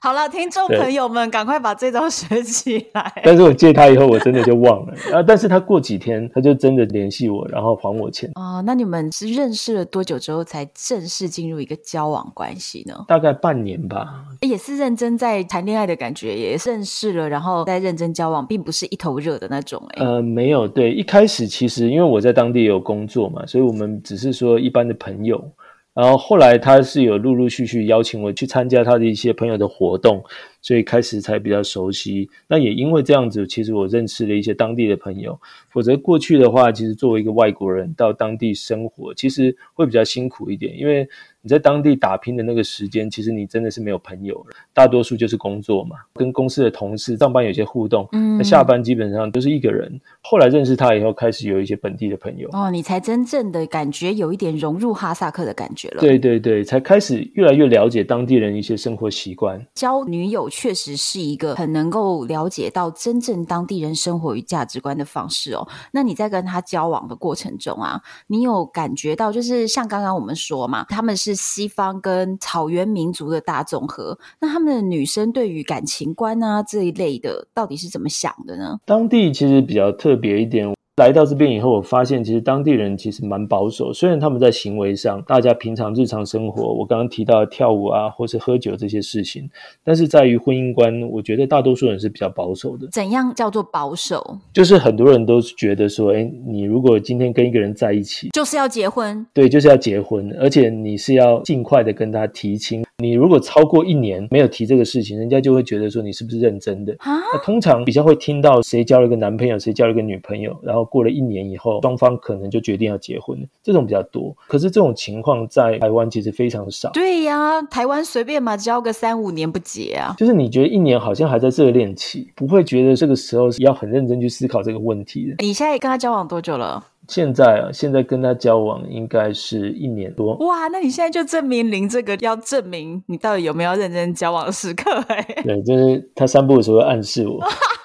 好了，听众朋友们，赶快把这招学起来。但是我借他以后，我真的就忘了。然 后，但是他过几天，他就真的联系我，然后还我钱。哦，那你们是认识了多久之后才正式进入一个交往关系呢？大概半年吧。也是认真在谈恋爱的感觉，也认识了，然后再认真交往，并不是一头热的那种。哎，呃，没有。对，一开始其实因为我在当地有工作嘛，所以我们只是说一般的朋友。然后后来他是有陆陆续续邀请我去参加他的一些朋友的活动，所以开始才比较熟悉。那也因为这样子，其实我认识了一些当地的朋友。否则过去的话，其实作为一个外国人到当地生活，其实会比较辛苦一点，因为你在当地打拼的那个时间，其实你真的是没有朋友了，大多数就是工作嘛，跟公司的同事上班有些互动，嗯，那下班基本上都是一个人。后来认识他以后，开始有一些本地的朋友哦，你才真正的感觉有一点融入哈萨克的感觉了。对对对，才开始越来越了解当地人一些生活习惯。交女友确实是一个很能够了解到真正当地人生活与价值观的方式哦。那你在跟他交往的过程中啊，你有感觉到就是像刚刚我们说嘛，他们是。西方跟草原民族的大综合，那他们的女生对于感情观啊这一类的，到底是怎么想的呢？当地其实比较特别一点。来到这边以后，我发现其实当地人其实蛮保守。虽然他们在行为上，大家平常日常生活，我刚刚提到跳舞啊，或是喝酒这些事情，但是在于婚姻观，我觉得大多数人是比较保守的。怎样叫做保守？就是很多人都觉得说，哎，你如果今天跟一个人在一起，就是要结婚。对，就是要结婚，而且你是要尽快的跟他提亲。你如果超过一年没有提这个事情，人家就会觉得说你是不是认真的？啊？那通常比较会听到谁交了个男朋友，谁交了个女朋友，然后。过了一年以后，双方可能就决定要结婚，这种比较多。可是这种情况在台湾其实非常少。对呀，台湾随便嘛，交个三五年不结啊。就是你觉得一年好像还在热恋期，不会觉得这个时候是要很认真去思考这个问题的。你现在跟他交往多久了？现在啊，现在跟他交往应该是一年多。哇，那你现在就证明零这个要证明你到底有没有认真交往的时刻哎。对，就是他散步的时候会暗示我。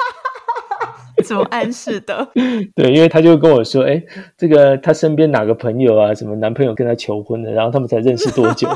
怎么暗示的？对，因为他就跟我说，哎，这个他身边哪个朋友啊，什么男朋友跟他求婚的，然后他们才认识多久？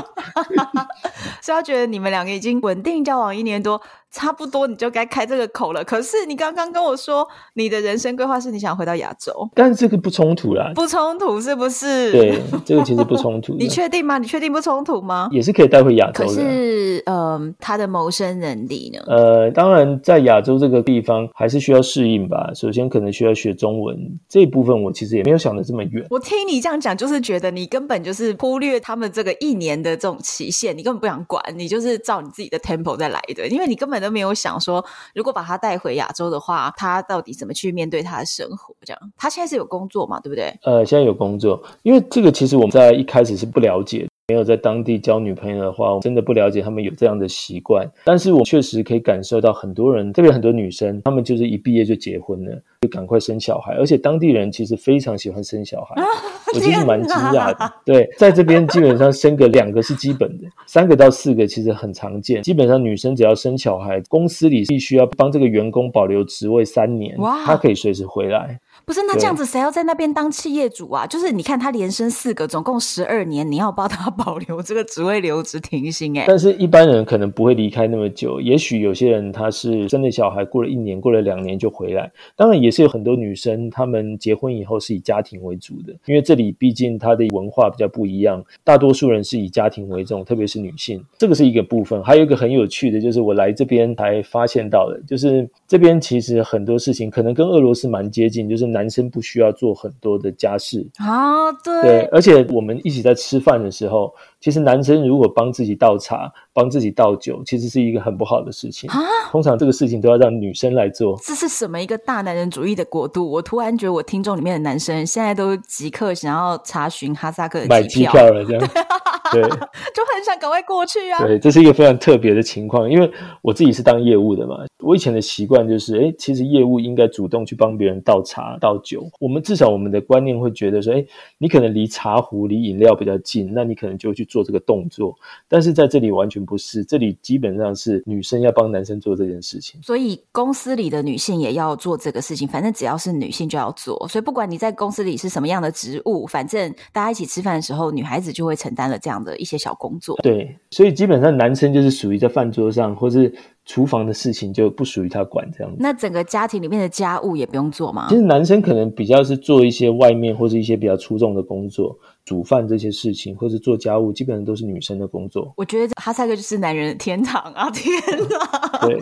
所以他觉得你们两个已经稳定交往一年多。差不多你就该开这个口了。可是你刚刚跟我说，你的人生规划是你想回到亚洲，但是这个不冲突啦，不冲突是不是？对，这个其实不冲突。你确定吗？你确定不冲突吗？也是可以带回亚洲的。可是，嗯、呃，他的谋生能力呢？呃，当然，在亚洲这个地方还是需要适应吧。首先，可能需要学中文这一部分，我其实也没有想的这么远。我听你这样讲，就是觉得你根本就是忽略他们这个一年的这种期限，你根本不想管，你就是照你自己的 tempo 再来的，因为你根本都没有想说。如果把他带回亚洲的话，他到底怎么去面对他的生活？这样，他现在是有工作嘛？对不对？呃，现在有工作，因为这个其实我们在一开始是不了解。没有在当地交女朋友的话，我真的不了解他们有这样的习惯。但是我确实可以感受到，很多人，特别很多女生，她们就是一毕业就结婚了，就赶快生小孩。而且当地人其实非常喜欢生小孩，啊、我其实蛮惊讶的。对，在这边基本上生个两个是基本的，三个到四个其实很常见。基本上女生只要生小孩，公司里必须要帮这个员工保留职位三年，哇，他可以随时回来。不是，那这样子谁要在那边当企业主啊？就是你看他连生四个，总共十二年，你要帮他保留这个职位留职停薪哎。但是一般人可能不会离开那么久，也许有些人他是生了小孩，过了一年、过了两年就回来。当然也是有很多女生，她们结婚以后是以家庭为主的，因为这里毕竟它的文化比较不一样，大多数人是以家庭为重，特别是女性，这个是一个部分。还有一个很有趣的，就是我来这边才发现到的，就是这边其实很多事情可能跟俄罗斯蛮接近，就是。男生不需要做很多的家事啊，对，对，而且我们一起在吃饭的时候，其实男生如果帮自己倒茶、帮自己倒酒，其实是一个很不好的事情啊。通常这个事情都要让女生来做。这是什么一个大男人主义的国度？我突然觉得我听众里面的男生现在都即刻想要查询哈萨克的机票，买机票了，这样。对，就很想赶快过去啊。对，这是一个非常特别的情况，因为我自己是当业务的嘛，我以前的习惯就是，哎，其实业务应该主动去帮别人倒茶倒酒。我们至少我们的观念会觉得说，哎，你可能离茶壶、离饮料比较近，那你可能就去做这个动作。但是在这里完全不是，这里基本上是女生要帮男生做这件事情。所以公司里的女性也要做这个事情，反正只要是女性就要做。所以不管你在公司里是什么样的职务，反正大家一起吃饭的时候，女孩子就会承担了这样的一些小工作。对，所以基本上男生就是属于在饭桌上或是厨房的事情就不属于他管这样子。那整个家庭里面的家务也不用做吗？其实男生可能比较是做一些外面或者一些比较出众的工作，煮饭这些事情，或是做家务，基本上都是女生的工作。我觉得哈萨克就是男人的天堂啊！天哪，对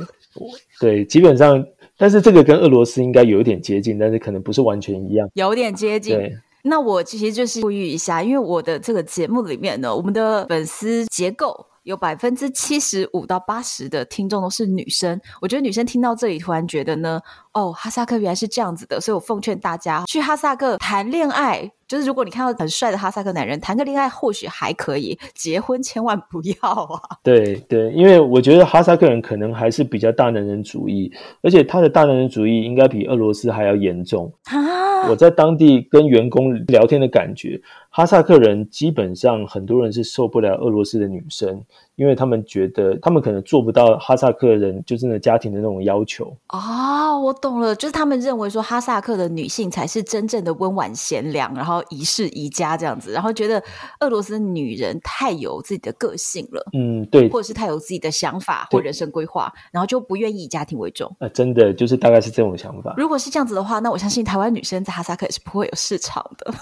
对，基本上，但是这个跟俄罗斯应该有一点接近，但是可能不是完全一样，有点接近。对。那我其实就是呼吁一下，因为我的这个节目里面呢，我们的粉丝结构有百分之七十五到八十的听众都是女生。我觉得女生听到这里，突然觉得呢，哦，哈萨克原来是这样子的，所以我奉劝大家去哈萨克谈恋爱。就是如果你看到很帅的哈萨克男人，谈个恋爱或许还可以，结婚千万不要啊！对对，因为我觉得哈萨克人可能还是比较大男人主义，而且他的大男人主义应该比俄罗斯还要严重。啊！我在当地跟员工聊天的感觉，哈萨克人基本上很多人是受不了俄罗斯的女生。因为他们觉得，他们可能做不到哈萨克人就真的家庭的那种要求啊、哦，我懂了，就是他们认为说哈萨克的女性才是真正的温婉贤良，然后宜室宜家这样子，然后觉得俄罗斯的女人太有自己的个性了，嗯，对，或者是太有自己的想法或人生规划，然后就不愿意以家庭为重啊，真的就是大概是这种想法。如果是这样子的话，那我相信台湾女生在哈萨克也是不会有市场的。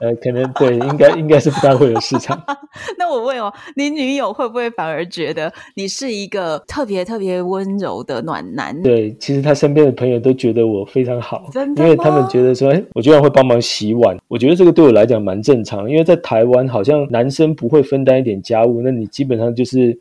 呃，可能对，应该应该是不大会有市场。那我问哦，你女友？会不会反而觉得你是一个特别特别温柔的暖男？对，其实他身边的朋友都觉得我非常好，真的，因为他们觉得说，哎，我居然会帮忙洗碗，我觉得这个对我来讲蛮正常。因为在台湾，好像男生不会分担一点家务，那你基本上就是。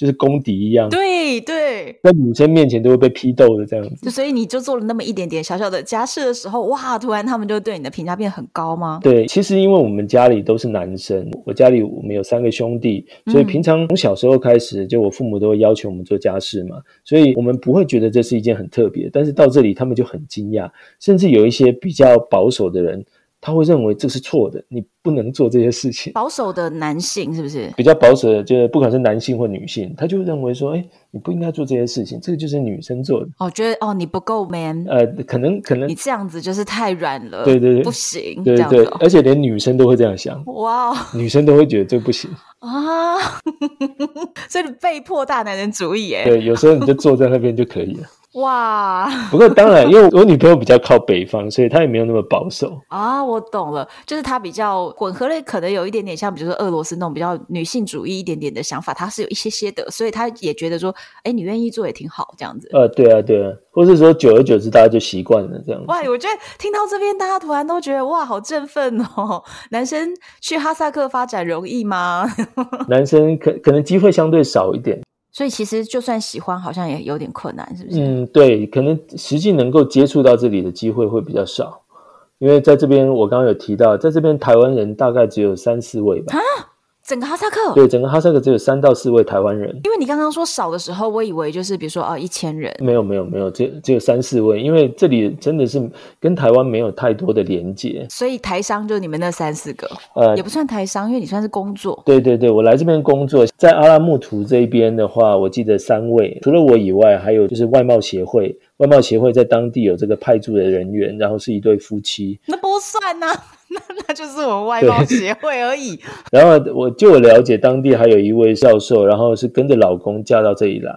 就是公敌一样，对对，在女生面前都会被批斗的这样子。就所以你就做了那么一点点小小的家事的时候，哇，突然他们就对你的评价变很高吗？对，其实因为我们家里都是男生，我家里我们有三个兄弟，所以平常从小时候开始，就我父母都会要求我们做家事嘛，所以我们不会觉得这是一件很特别。但是到这里，他们就很惊讶，甚至有一些比较保守的人。他会认为这是错的，你不能做这些事情。保守的男性是不是？比较保守的，就是不管是男性或女性，他就认为说，哎，你不应该做这些事情，这个就是女生做的。哦，觉得哦，你不够 man。呃，可能可能你这样子就是太软了。对对对，不行。对对对，而且连女生都会这样想。哇，女生都会觉得这不行啊，所以被迫大男人主义耶。对，有时候你就坐在那边就可以了。哇！不过当然，因为我女朋友比较靠北方，所以她也没有那么保守啊。我懂了，就是她比较混合类，可能有一点点像，比如说俄罗斯那种比较女性主义一点点的想法，她是有一些些的，所以她也觉得说，哎，你愿意做也挺好，这样子。呃，对啊，对啊，或是说久而久之大家就习惯了这样子。哇，我觉得听到这边，大家突然都觉得哇，好振奋哦！男生去哈萨克发展容易吗？男生可可能机会相对少一点。所以其实就算喜欢，好像也有点困难，是不是？嗯，对，可能实际能够接触到这里的机会会比较少，因为在这边我刚刚有提到，在这边台湾人大概只有三四位吧。啊整个哈萨克对，整个哈萨克只有三到四位台湾人。因为你刚刚说少的时候，我以为就是比如说哦一千人，没有没有没有，只只有三四位。因为这里真的是跟台湾没有太多的连接，所以台商就你们那三四个，呃，也不算台商，因为你算是工作。对对对，我来这边工作，在阿拉木图这一边的话，我记得三位，除了我以外，还有就是外贸协会，外贸协会在当地有这个派驻的人员，然后是一对夫妻。那不算呐、啊。那那就是我们外贸协会而已。然后我就我了解，当地还有一位教授，然后是跟着老公嫁到这里来。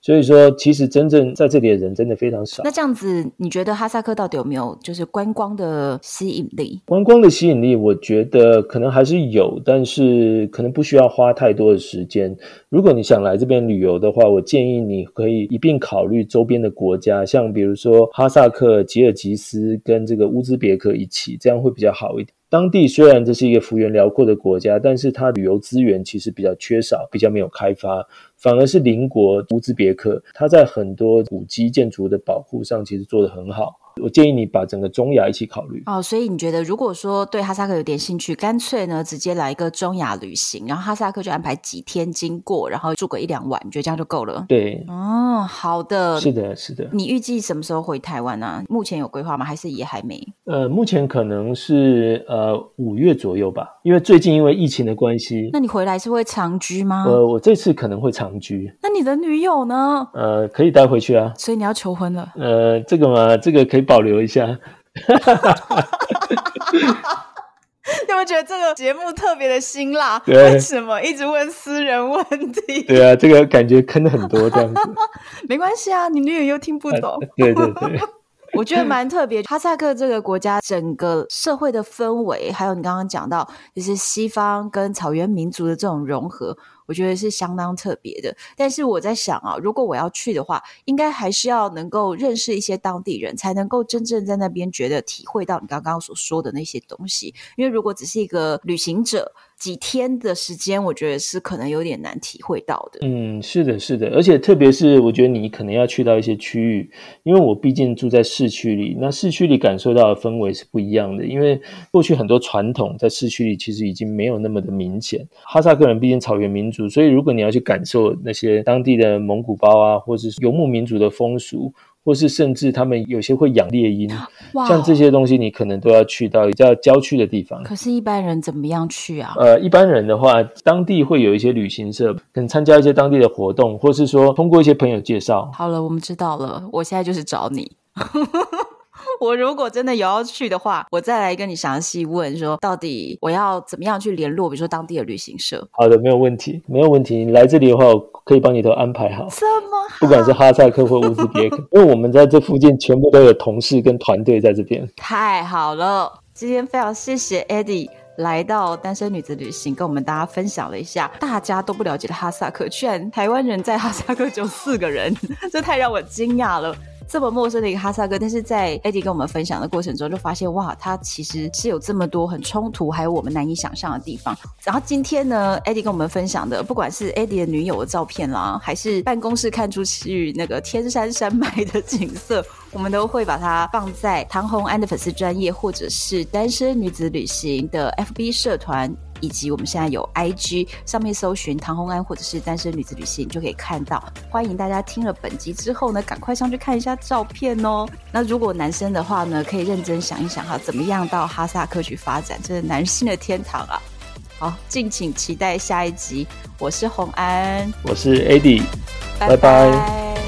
所以说，其实真正在这里的人真的非常少。那这样子，你觉得哈萨克到底有没有就是观光的吸引力？观光的吸引力，我觉得可能还是有，但是可能不需要花太多的时间。如果你想来这边旅游的话，我建议你可以一并考虑周边的国家，像比如说哈萨克、吉尔吉斯跟这个乌兹别克一起，这样会比较好一点。当地虽然这是一个幅员辽阔的国家，但是它旅游资源其实比较缺少，比较没有开发。反而是邻国乌兹别克，它在很多古迹建筑的保护上其实做得很好。我建议你把整个中亚一起考虑哦，所以你觉得如果说对哈萨克有点兴趣，干脆呢直接来一个中亚旅行，然后哈萨克就安排几天经过，然后住个一两晚，你觉得这样就够了？对，哦，好的，是的，是的。你预计什么时候回台湾呢？啊？目前有规划吗？还是也还没？呃，目前可能是呃五月左右吧，因为最近因为疫情的关系。那你回来是会长居吗？呃，我这次可能会长居。那你的女友呢？呃，可以带回去啊。所以你要求婚了？呃，这个嘛，这个可以。保留一下，有没有觉得这个节目特别的辛辣？对，为什么一直问私人问题？对啊，这个感觉坑了很多这样子。没关系啊，你女友又听不懂。啊、对对对，我觉得蛮特别。哈萨克这个国家整个社会的氛围，还有你刚刚讲到，就是西方跟草原民族的这种融合。我觉得是相当特别的，但是我在想啊，如果我要去的话，应该还是要能够认识一些当地人，才能够真正在那边觉得体会到你刚刚所说的那些东西。因为如果只是一个旅行者，几天的时间，我觉得是可能有点难体会到的。嗯，是的，是的，而且特别是我觉得你可能要去到一些区域，因为我毕竟住在市区里，那市区里感受到的氛围是不一样的。因为过去很多传统在市区里其实已经没有那么的明显。哈萨克人毕竟草原民族，所以如果你要去感受那些当地的蒙古包啊，或者是游牧民族的风俗。或是甚至他们有些会养猎鹰，像这些东西你可能都要去到比较郊区的地方。可是，一般人怎么样去啊？呃，一般人的话，当地会有一些旅行社，可能参加一些当地的活动，或是说通过一些朋友介绍。好了，我们知道了，我现在就是找你。我如果真的有要去的话，我再来跟你详细问说，到底我要怎么样去联络，比如说当地的旅行社。好的，没有问题，没有问题。你来这里的话，我可以帮你都安排好。这么好，不管是哈萨克或乌兹别克，因为我们在这附近全部都有同事跟团队在这边。太好了，今天非常谢谢 Eddie 来到单身女子旅行，跟我们大家分享了一下大家都不了解的哈萨克，居然台湾人在哈萨克只有四个人，这太让我惊讶了。这么陌生的一个哈萨克，但是在 Eddie 跟我们分享的过程中，就发现哇，他其实是有这么多很冲突，还有我们难以想象的地方。然后今天呢，Eddie 跟我们分享的，不管是 Eddie 的女友的照片啦，还是办公室看出去那个天山山脉的景色，我们都会把它放在唐红安的粉丝专业，或者是单身女子旅行的 FB 社团。以及我们现在有 IG 上面搜寻唐红安或者是单身女子旅行，就可以看到。欢迎大家听了本集之后呢，赶快上去看一下照片哦。那如果男生的话呢，可以认真想一想哈，怎么样到哈萨克去发展，这是男性的天堂啊。好，敬请期待下一集。我是红安，我是拜。拜拜。